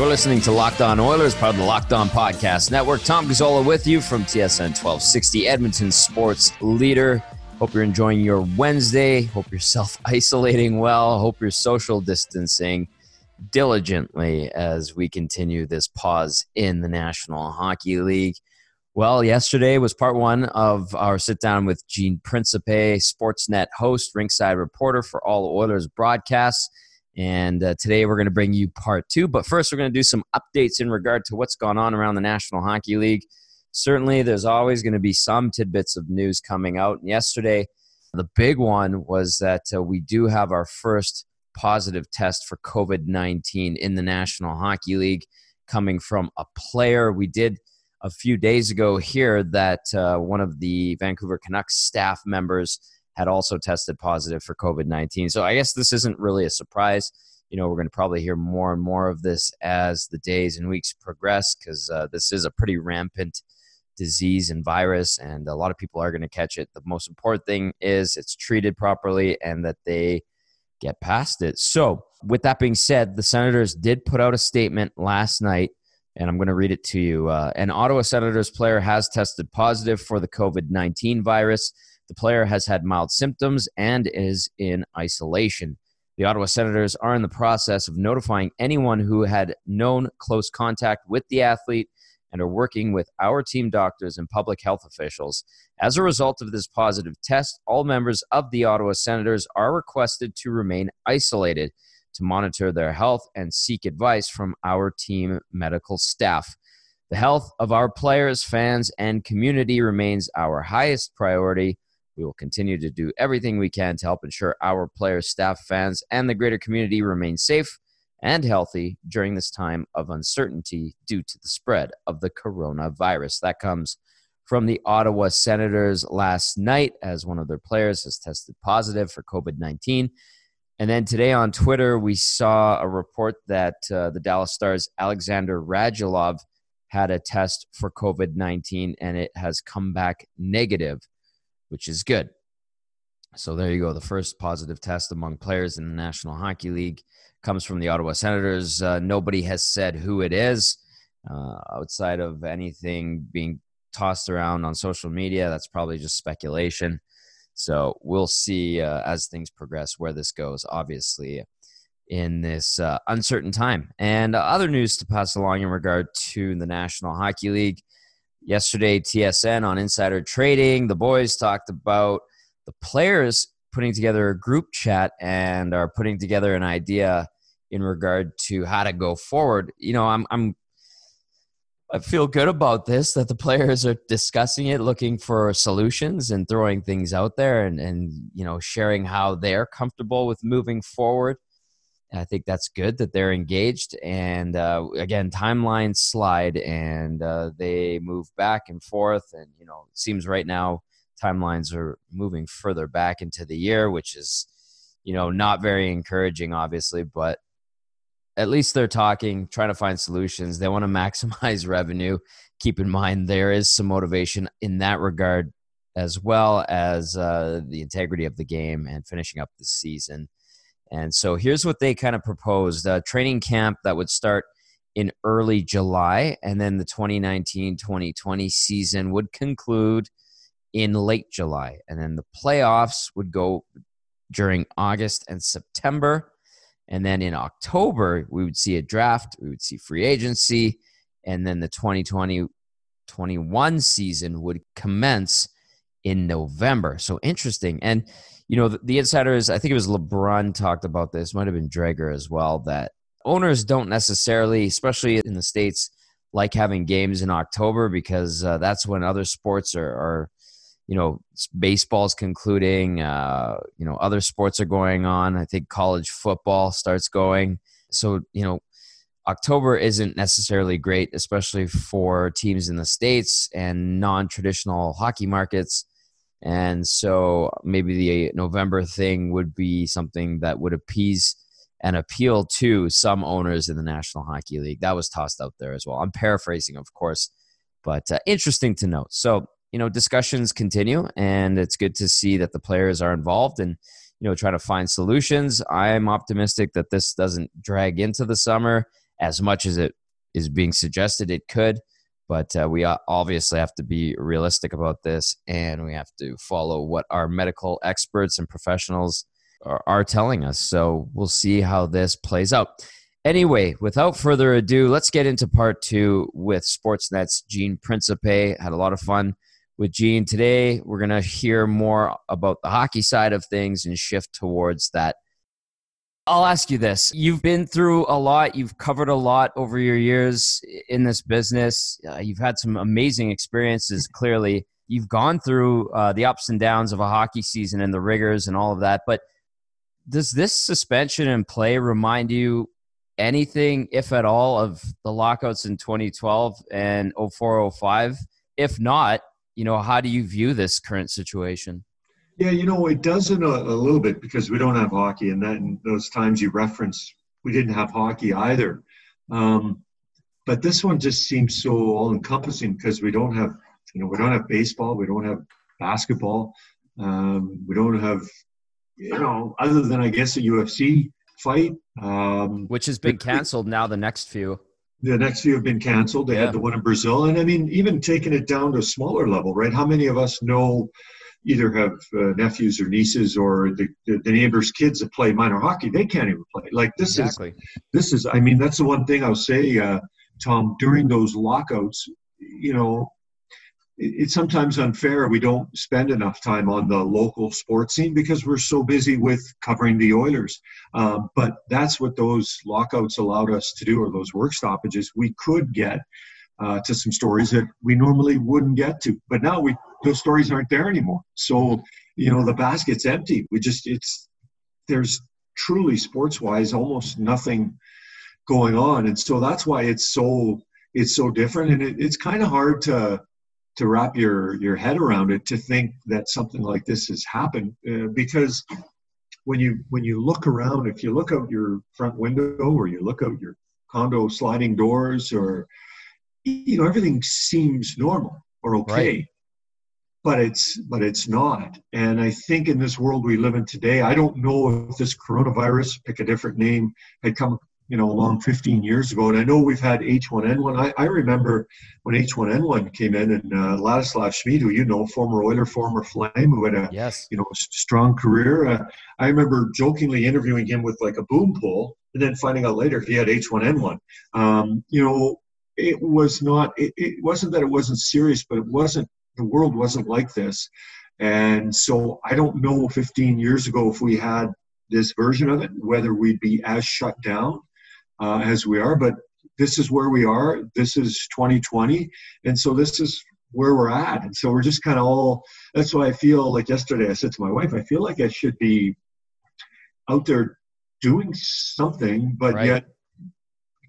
You're listening to Locked On Oilers, part of the Locked On Podcast Network. Tom Gazzola with you from TSN 1260, Edmonton sports leader. Hope you're enjoying your Wednesday. Hope you're self isolating well. Hope you're social distancing diligently as we continue this pause in the National Hockey League. Well, yesterday was part one of our sit down with Gene Principe, Sportsnet host, ringside reporter for all Oilers broadcasts. And uh, today we're going to bring you part two. But first, we're going to do some updates in regard to what's gone on around the National Hockey League. Certainly, there's always going to be some tidbits of news coming out. And yesterday, the big one was that uh, we do have our first positive test for COVID 19 in the National Hockey League coming from a player. We did a few days ago hear that uh, one of the Vancouver Canucks staff members had also tested positive for COVID 19. So I guess this isn't really a surprise. You know, we're going to probably hear more and more of this as the days and weeks progress because uh, this is a pretty rampant disease and virus, and a lot of people are going to catch it. The most important thing is it's treated properly and that they get past it. So, with that being said, the Senators did put out a statement last night, and I'm going to read it to you. Uh, an Ottawa Senators player has tested positive for the COVID 19 virus. The player has had mild symptoms and is in isolation. The Ottawa Senators are in the process of notifying anyone who had known close contact with the athlete and are working with our team doctors and public health officials. As a result of this positive test, all members of the Ottawa Senators are requested to remain isolated to monitor their health and seek advice from our team medical staff. The health of our players, fans, and community remains our highest priority. We will continue to do everything we can to help ensure our players, staff, fans, and the greater community remain safe and healthy during this time of uncertainty due to the spread of the coronavirus. That comes from the Ottawa Senators last night as one of their players has tested positive for COVID 19. And then today on Twitter, we saw a report that uh, the Dallas Stars' Alexander Radulov had a test for COVID 19 and it has come back negative which is good. So there you go. The first positive test among players in the National Hockey League comes from the Ottawa Senators. Uh, nobody has said who it is uh, outside of anything being tossed around on social media. That's probably just speculation. So we'll see uh, as things progress where this goes, obviously, in this uh, uncertain time. And other news to pass along in regard to the National Hockey League yesterday TSN on insider trading. The boys talked about the players putting together a group chat and are putting together an idea in regard to how to go forward. You know, I'm I'm I feel good about this that the players are discussing it, looking for solutions and throwing things out there and and you know, sharing how they're comfortable with moving forward. I think that's good that they're engaged. And uh, again, timelines slide and uh, they move back and forth. And, you know, it seems right now timelines are moving further back into the year, which is, you know, not very encouraging, obviously, but at least they're talking, trying to find solutions. They want to maximize revenue. Keep in mind, there is some motivation in that regard, as well as uh, the integrity of the game and finishing up the season and so here's what they kind of proposed a training camp that would start in early July, and then the 2019 2020 season would conclude in late July. And then the playoffs would go during August and September. And then in October, we would see a draft, we would see free agency, and then the 2020 21 season would commence in November. So interesting. And you know, the, the insiders, I think it was LeBrun talked about this, might have been Dreger as well, that owners don't necessarily, especially in the States, like having games in October because uh, that's when other sports are, are you know, baseball's concluding, uh, you know, other sports are going on. I think college football starts going. So, you know, October isn't necessarily great, especially for teams in the States and non traditional hockey markets. And so maybe the November thing would be something that would appease and appeal to some owners in the National Hockey League. That was tossed out there as well. I'm paraphrasing, of course, but uh, interesting to note. So, you know, discussions continue, and it's good to see that the players are involved and, you know, try to find solutions. I'm optimistic that this doesn't drag into the summer as much as it is being suggested it could. But uh, we obviously have to be realistic about this and we have to follow what our medical experts and professionals are, are telling us. So we'll see how this plays out. Anyway, without further ado, let's get into part two with Sportsnet's Gene Principe. Had a lot of fun with Gene today. We're going to hear more about the hockey side of things and shift towards that. I'll ask you this. You've been through a lot, you've covered a lot over your years in this business. Uh, you've had some amazing experiences, clearly. You've gone through uh, the ups and downs of a hockey season and the rigors and all of that. But does this suspension and play remind you anything, if at all, of the lockouts in 2012 and 0405? If not, you know, how do you view this current situation? Yeah, you know, it does in a, a little bit because we don't have hockey, and then those times you reference, we didn't have hockey either. Um, but this one just seems so all-encompassing because we don't have, you know, we don't have baseball, we don't have basketball, um, we don't have, you know, other than I guess a UFC fight, um, which has been canceled now. The next few, the next few have been canceled. They yeah. had the one in Brazil, and I mean, even taking it down to a smaller level, right? How many of us know? Either have uh, nephews or nieces or the, the, neighbors' kids that play minor hockey. They can't even play. Like this exactly. is this is. I mean, that's the one thing I'll say, uh, Tom. During those lockouts, you know, it's sometimes unfair we don't spend enough time on the local sports scene because we're so busy with covering the Oilers. Um, but that's what those lockouts allowed us to do, or those work stoppages. We could get uh, to some stories that we normally wouldn't get to, but now we those stories aren't there anymore. So you know the basket's empty. We just it's there's truly sports wise almost nothing going on, and so that's why it's so it's so different, and it, it's kind of hard to to wrap your your head around it to think that something like this has happened uh, because when you when you look around if you look out your front window or you look out your condo sliding doors or you know everything seems normal or okay right. But it's but it's not and i think in this world we live in today i don't know if this coronavirus pick a different name had come you know, along 15 years ago. And I know we've had H1N1. I, I remember when H1N1 came in and uh, Ladislav Smid, who you know, former Oiler, former Flame, who had a, yes. you know, strong career. Uh, I remember jokingly interviewing him with like a boom pole and then finding out later he had H1N1. Um, you know, it was not, it, it wasn't that it wasn't serious, but it wasn't, the world wasn't like this. And so I don't know 15 years ago if we had this version of it, whether we'd be as shut down uh, as we are, but this is where we are. This is 2020. And so this is where we're at. And so we're just kind of all, that's why I feel like yesterday I said to my wife, I feel like I should be out there doing something, but right. yet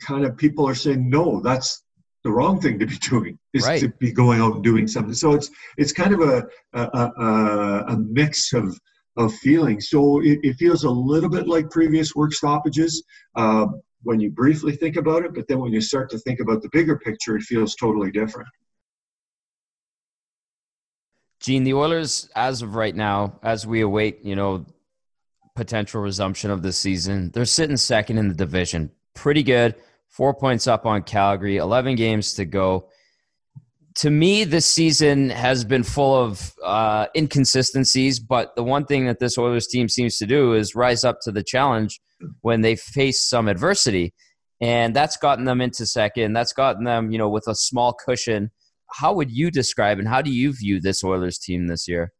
kind of people are saying, no, that's the wrong thing to be doing is right. to be going out and doing something. So it's, it's kind of a, a, a, a mix of, of feelings. So it, it, feels a little bit like previous work stoppages. Uh, when you briefly think about it, but then when you start to think about the bigger picture, it feels totally different. Gene, the Oilers, as of right now, as we await, you know, potential resumption of the season, they're sitting second in the division. Pretty good. Four points up on Calgary, 11 games to go to me, this season has been full of uh, inconsistencies. But the one thing that this Oilers team seems to do is rise up to the challenge when they face some adversity, and that's gotten them into second. That's gotten them, you know, with a small cushion. How would you describe and how do you view this Oilers team this year?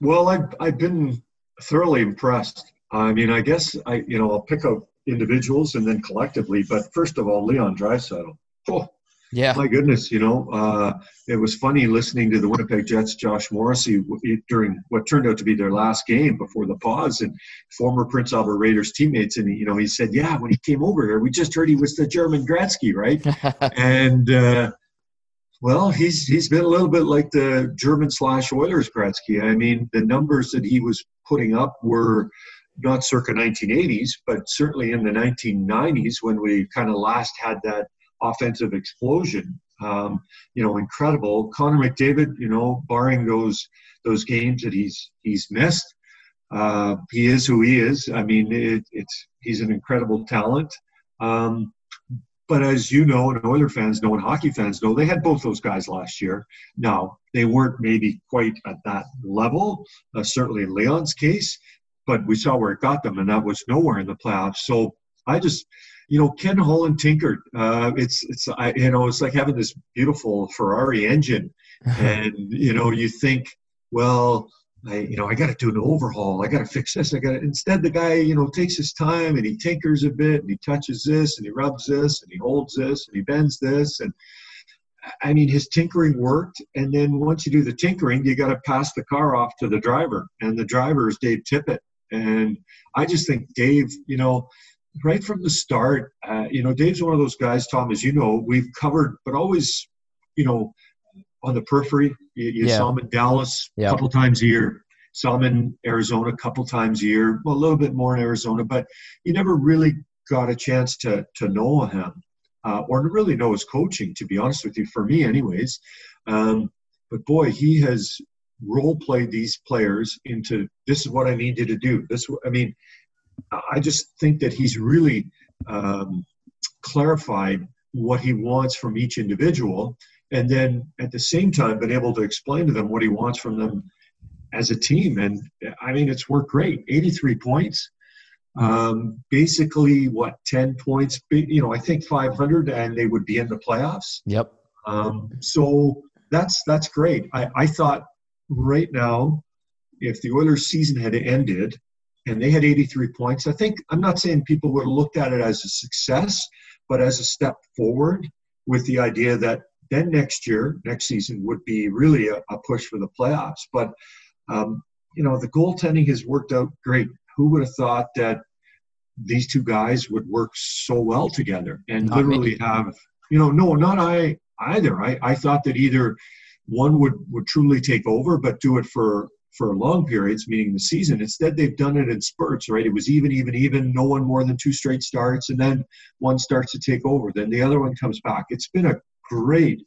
Well, I've I've been thoroughly impressed. I mean, I guess I you know I'll pick out individuals and then collectively. But first of all, Leon Draisaitl. Oh, yeah. My goodness, you know, uh, it was funny listening to the Winnipeg Jets' Josh Morrissey during what turned out to be their last game before the pause, and former Prince Albert Raiders teammates, and you know, he said, "Yeah, when he came over here, we just heard he was the German Gretzky, right?" and uh, well, he's he's been a little bit like the German slash Oilers Gretzky. I mean, the numbers that he was putting up were not circa 1980s, but certainly in the 1990s when we kind of last had that offensive explosion. Um, you know, incredible. Connor McDavid, you know, barring those those games that he's he's missed, uh, he is who he is. I mean, it, it's he's an incredible talent. Um, but as you know, and Oiler fans know, and hockey fans know, they had both those guys last year. Now they weren't maybe quite at that level, uh, certainly in Leon's case, but we saw where it got them, and that was nowhere in the playoffs. So I just, you know, Ken Holland tinkered. Uh, it's it's I, you know it's like having this beautiful Ferrari engine, and you know you think, well, I you know I got to do an overhaul. I got to fix this. I got to. Instead, the guy you know takes his time and he tinkers a bit and he touches this and he rubs this and he holds this and he bends this and. I mean, his tinkering worked, and then once you do the tinkering, you got to pass the car off to the driver, and the driver is Dave Tippett. And I just think Dave, you know, right from the start, uh, you know, Dave's one of those guys, Tom, as you know, we've covered, but always, you know, on the periphery. You, you yeah. saw him in Dallas a couple times a year. Saw him in Arizona a couple times a year. Well, a little bit more in Arizona, but you never really got a chance to to know him uh, or to really know his coaching. To be honest with you, for me, anyways. Um, but boy, he has role played these players into this is what I need you to do. This, I mean, I just think that he's really um, clarified what he wants from each individual, and then at the same time been able to explain to them what he wants from them as a team. And I mean, it's worked great. 83 points, um, basically what 10 points. You know, I think 500, and they would be in the playoffs. Yep. Um, so that's that's great. I, I thought right now, if the Oilers' season had ended and they had 83 points. I think I'm not saying people would have looked at it as a success, but as a step forward with the idea that then next year, next season would be really a, a push for the playoffs. But um, you know, the goaltending has worked out great. Who would have thought that these two guys would work so well together and not literally me. have you know no not i either I, I thought that either one would would truly take over but do it for for long periods, meaning the season. Instead, they've done it in spurts, right? It was even, even, even, no one more than two straight starts, and then one starts to take over. Then the other one comes back. It's been a great,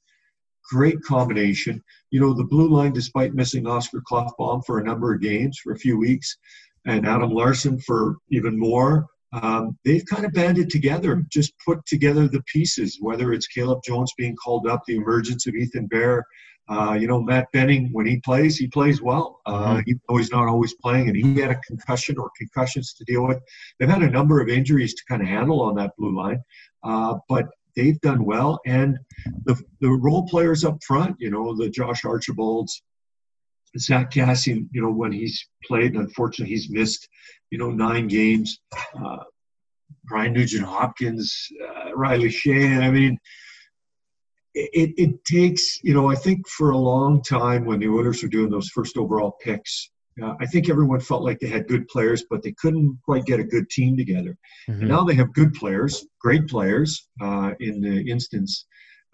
great combination. You know, the blue line, despite missing Oscar Klefbom for a number of games, for a few weeks, and Adam Larsson for even more, um, they've kind of banded together, just put together the pieces, whether it's Caleb Jones being called up, the emergence of Ethan Bear, uh, you know, Matt Benning, when he plays, he plays well. Uh, mm-hmm. Even he's not always playing, and he had a concussion or concussions to deal with. They've had a number of injuries to kind of handle on that blue line, uh, but they've done well. And the, the role players up front, you know, the Josh Archibalds, Zack Kassian, you know, when he's played, unfortunately, he's missed, you know, nine games. Uh, Ryan Nugent Hopkins, uh, Riley Sheahan. I mean, it, it takes, you know, I think for a long time when the Oilers were doing those first overall picks, uh, I think everyone felt like they had good players, but they couldn't quite get a good team together. Mm-hmm. And now they have good players, great players, uh, in the instance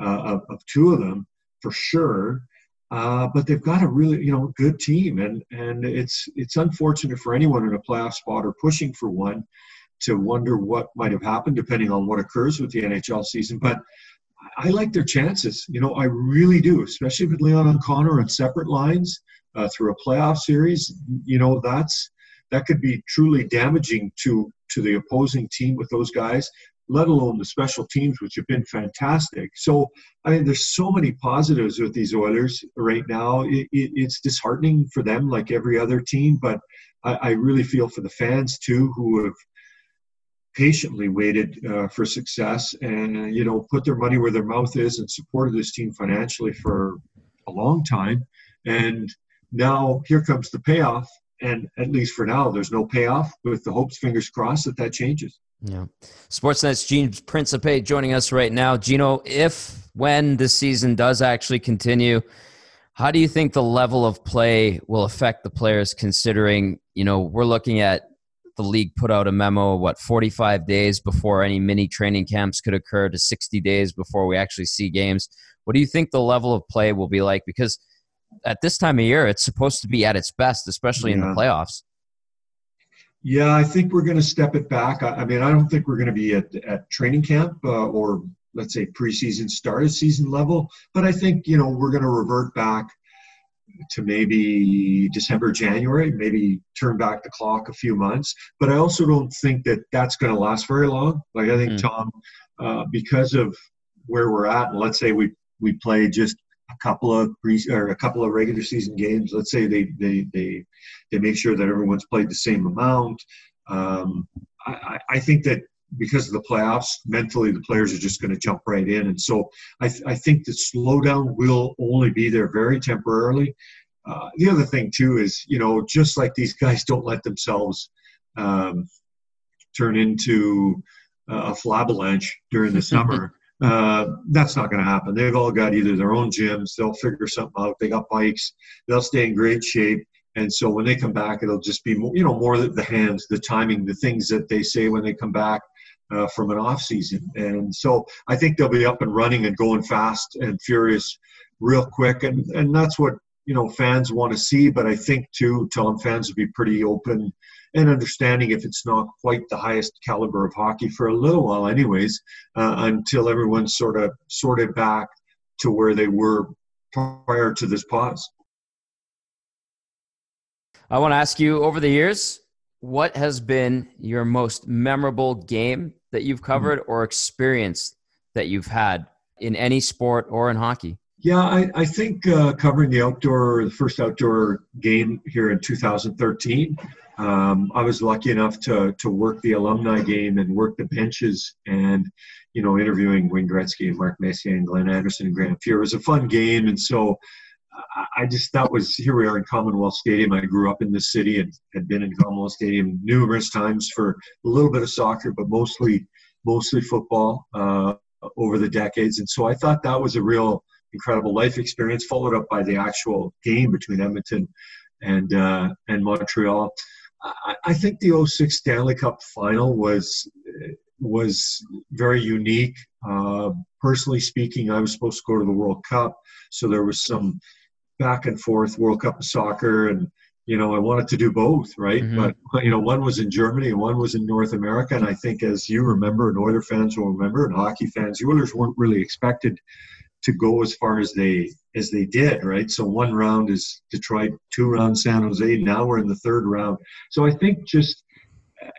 uh, of, of, two of them for sure. Uh, but they've got a really, you know, good team, and and it's it's unfortunate for anyone in a playoff spot or pushing for one to wonder what might have happened, depending on what occurs with the NHL season. But I like their chances. You know, I really do, especially with Leon and Connor on separate lines uh, through a playoff series. You know, that's that could be truly damaging to to the opposing team with those guys. Let alone the special teams, which have been fantastic. So, I mean, there's so many positives with these Oilers right now. It, it, it's disheartening for them, like every other team, but I, I really feel for the fans too, who have patiently waited uh, for success and you know put their money where their mouth is and supported this team financially for a long time and now here comes the payoff and at least for now there's no payoff with the hopes fingers crossed that that changes yeah sportsnet's gene principe joining us right now gino if when this season does actually continue how do you think the level of play will affect the players considering you know we're looking at the league put out a memo, what, 45 days before any mini training camps could occur to 60 days before we actually see games. What do you think the level of play will be like? Because at this time of year, it's supposed to be at its best, especially yeah. in the playoffs. Yeah, I think we're going to step it back. I, mean, I don't think we're going to be at, at training camp uh, or let's say preseason start of season level, but I think, you know, we're going to revert back to maybe December, January, maybe turn back the clock a few months. But I also don't think that that's going to last very long. Like I think mm. Tom, uh, because of where we're at, and let's say we we play just couple of pre or a couple of regular season games. Let's say they they they they make sure that everyone's played the same amount. Um, I, I think that because of the playoffs, mentally the players are just going to jump right in. And so I, th- I think the slowdown will only be there very temporarily. Uh, the other thing too is, you know, just like these guys don't let themselves um, turn into a flabalanche during the summer. Uh, that's not going to happen. They've all got either their own gyms, they'll figure something out. They got bikes, they'll stay in great shape. And so when they come back, it'll just be more, you know, more the hands, the timing, the things that they say when they come back uh, from an off season. And so I think they'll be up and running and going fast and furious real quick. And, and that's what, you know, fans want to see. But I think too, Tom fans will be pretty open and understanding if it's not quite the highest caliber of hockey for a little while anyways, uh, until everyone's sort of sorted back to where they were prior to this pause. I want to ask you over the years, what has been your most memorable game that you've covered mm-hmm. or experience that you've had in any sport or in hockey? Yeah, I, I think uh, covering the outdoor, the first outdoor game here in 2013, um, I was lucky enough to to work the alumni game and work the benches and you know interviewing Wayne Gretzky and Mark Messier and Glenn Anderson and Grant Fuhr. It was a fun game, and so I just that was here we are in Commonwealth Stadium. I grew up in this city and had been in Commonwealth Stadium numerous times for a little bit of soccer, but mostly mostly football uh, over the decades. And so I thought that was a real incredible life experience, followed up by the actual game between Edmonton and uh, and Montreal. I, I think the 06 Stanley Cup final was was very unique. Uh, personally speaking, I was supposed to go to the World Cup, so there was some back and forth World Cup of soccer, and you know I wanted to do both, right? Mm-hmm. But you know one was in Germany and one was in North America, and I think as you remember, and Oiler fans will remember, and hockey fans, the Oilers weren't really expected to go as far as they as they did, right? So one round is Detroit, two rounds San Jose. Now we're in the third round. So I think just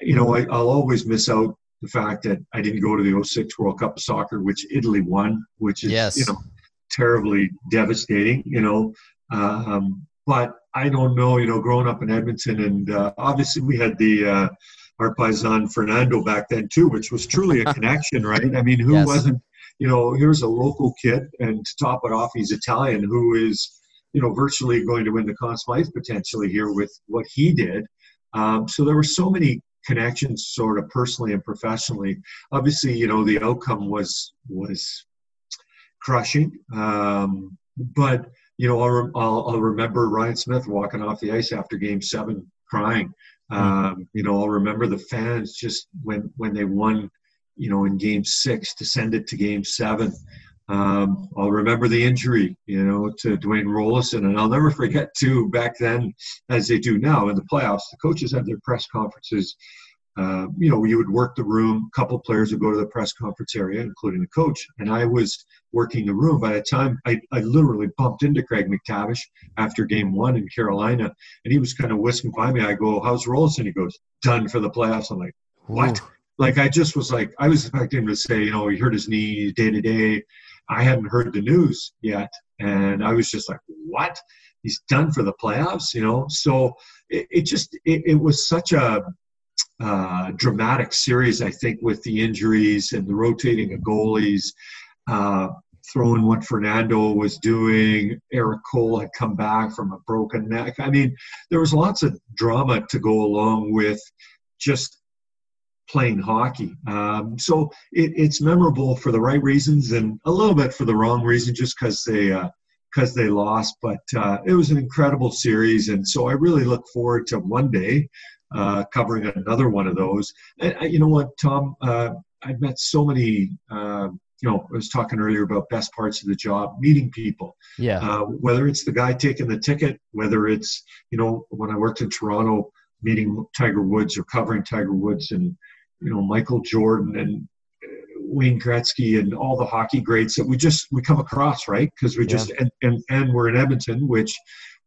you know I, I'll always miss out the fact that I didn't go to the 06 World Cup of Soccer, which Italy won, which is yes. you know terribly devastating, you know. Um, but I don't know, you know, growing up in Edmonton, and uh, obviously we had the uh, our paisan Fernando back then too, which was truly a connection, right? I mean, who yes. wasn't, you know, here's a local kid, and to top it off, he's Italian, who is, you know, virtually going to win the Conn Smythe potentially here with what he did. Um, so there were so many connections, sort of personally and professionally. Obviously, you know, the outcome was was crushing. Um, but you know, I'll, I'll, I'll, remember Ryan Smyth walking off the ice after Game Seven, crying. Hmm. Um, you know, I'll remember the fans just when when they won, you know, in Game Six to send it to Game Seven. Um, I'll remember the injury, you know, to Dwayne Roloson, and I'll never forget too. Back then, as they do now in the playoffs, the coaches have their press conferences uh, you know, you would work the room. A couple players would go to the press conference area, including the coach. And I was working the room. By the time I, I literally bumped into Craig MacTavish after game one in Carolina, and he was kind of whisking by me. I go, How's Roloson? He goes, Done for the playoffs. I'm like, What? Ooh. Like, I just was like, I was expecting him to say, you know, he hurt his knee day to day. I hadn't heard the news yet. And I was just like, What? He's done for the playoffs, you know? So it, it just, it, it was such a, uh, dramatic series, I think, with the injuries and the rotating of goalies, uh, throwing what Fernando was doing. Erik Cole had come back from a broken neck. I mean, there was lots of drama to go along with just playing hockey. Um, so it, it's memorable for the right reasons and a little bit for the wrong reason, just because they. because uh, they lost, but uh, it was an incredible series, and so I really look forward to one day uh, covering another one of those. And uh, you know what, Tom? Uh, I've met so many. Uh, you know, I was talking earlier about best parts of the job, meeting people. Yeah. Uh, whether it's the guy taking the ticket, whether it's you know when I worked in Toronto, meeting Tiger Woods or covering Tiger Woods and you know Michael Jordan and Wayne Gretzky and all the hockey greats that we just we come across, right? Because we just and, and and we're in Edmonton, which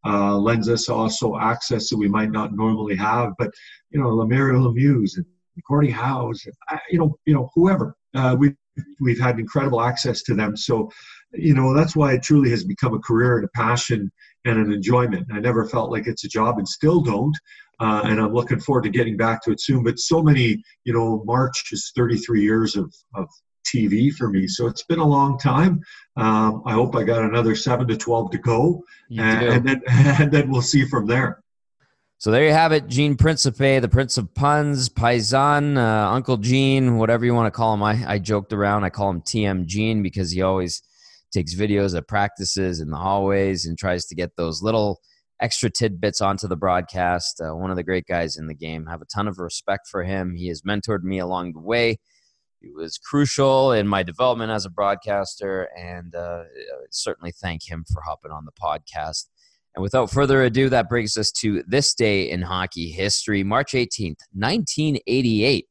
uh, lends us also access that we might not normally have. But you know, Lemario Lemieux and Gordie Howe's, you know, you know, whoever uh, we've we've had incredible access to them. So, you know, that's why it truly has become a career and a passion and an enjoyment. I never felt like it's a job, and still don't. Uh, and I'm looking forward to getting back to it soon. But so many, you know, March is 33 years of, of TV for me. So it's been a long time. Um, I hope I got another seven to 12 to go. And, and, then, and then we'll see from there. So there you have it, Gene Principe, the Prince of Puns, Paisan, uh, Uncle Gene, whatever you want to call him. I, I joked around. I call him TM Gene because he always takes videos of practices in the hallways and tries to get those little extra tidbits onto the broadcast. Uh, one of the great guys in the game. Have a ton of respect for him. He has mentored me along the way. He was crucial in my development as a broadcaster, and uh, certainly thank him for hopping on the podcast. And without further ado, that brings us to this day in hockey history, March 18th, 1988.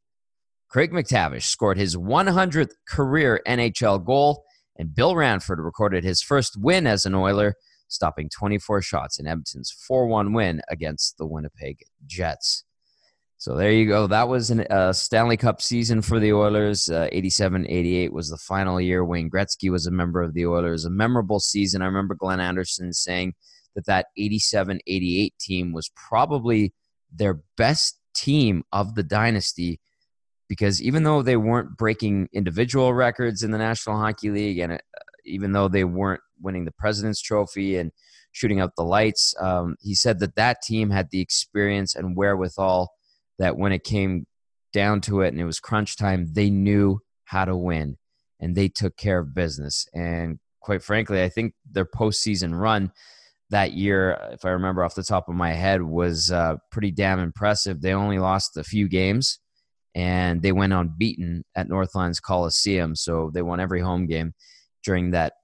Craig MacTavish scored his 100th career NHL goal, and Bill Ranford recorded his first win as an Oiler, stopping 24 shots in Edmonton's 4 1 win against the Winnipeg Jets. So there you go. That was a uh, Stanley Cup season for the Oilers. Uh, 87 88 was the final year. Wayne Gretzky was a member of the Oilers. A memorable season. I remember Glenn Anderson saying that that 87 88 team was probably their best team of the dynasty because even though they weren't breaking individual records in the National Hockey League and uh, even though they weren't winning the President's Trophy and shooting out the lights, um, he said that that team had the experience and wherewithal that when it came down to it and it was crunch time, they knew how to win and they took care of business. And quite frankly, I think their postseason run that year, if I remember off the top of my head, was uh, pretty damn impressive. They only lost a few games and they went unbeaten at Northlands Coliseum. So they won every home game during that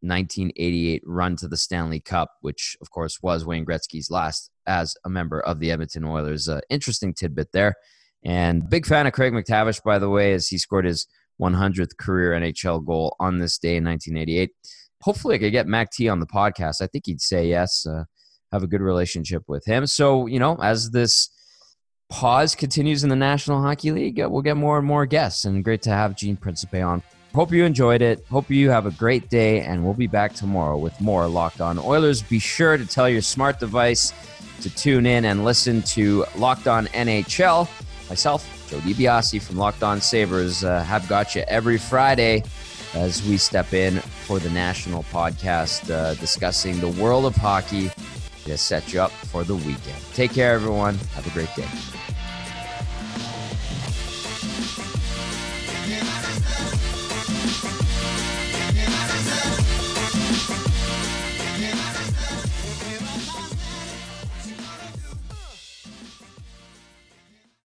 1988 run to the Stanley Cup, which of course was Wayne Gretzky's last as a member of the Edmonton Oilers. Uh, interesting tidbit there. And big fan of Craig MacTavish, by the way, as he scored his 100th career NHL goal on this day in 1988. Hopefully, I could get Mac T on the podcast. I think he'd say yes. Uh, have a good relationship with him. So, you know, as this pause continues in the National Hockey League, uh, we'll get more and more guests. And great to have Gene Principe on Hope you enjoyed it. Hope you have a great day, and we'll be back tomorrow with more Locked On Oilers. Be sure to tell your smart device to tune in and listen to Locked On NHL. Myself, Joe DiBiase from Locked On Sabres, uh, have got you every Friday as we step in for the national podcast uh, discussing the world of hockey to set you up for the weekend. Take care, everyone. Have a great day.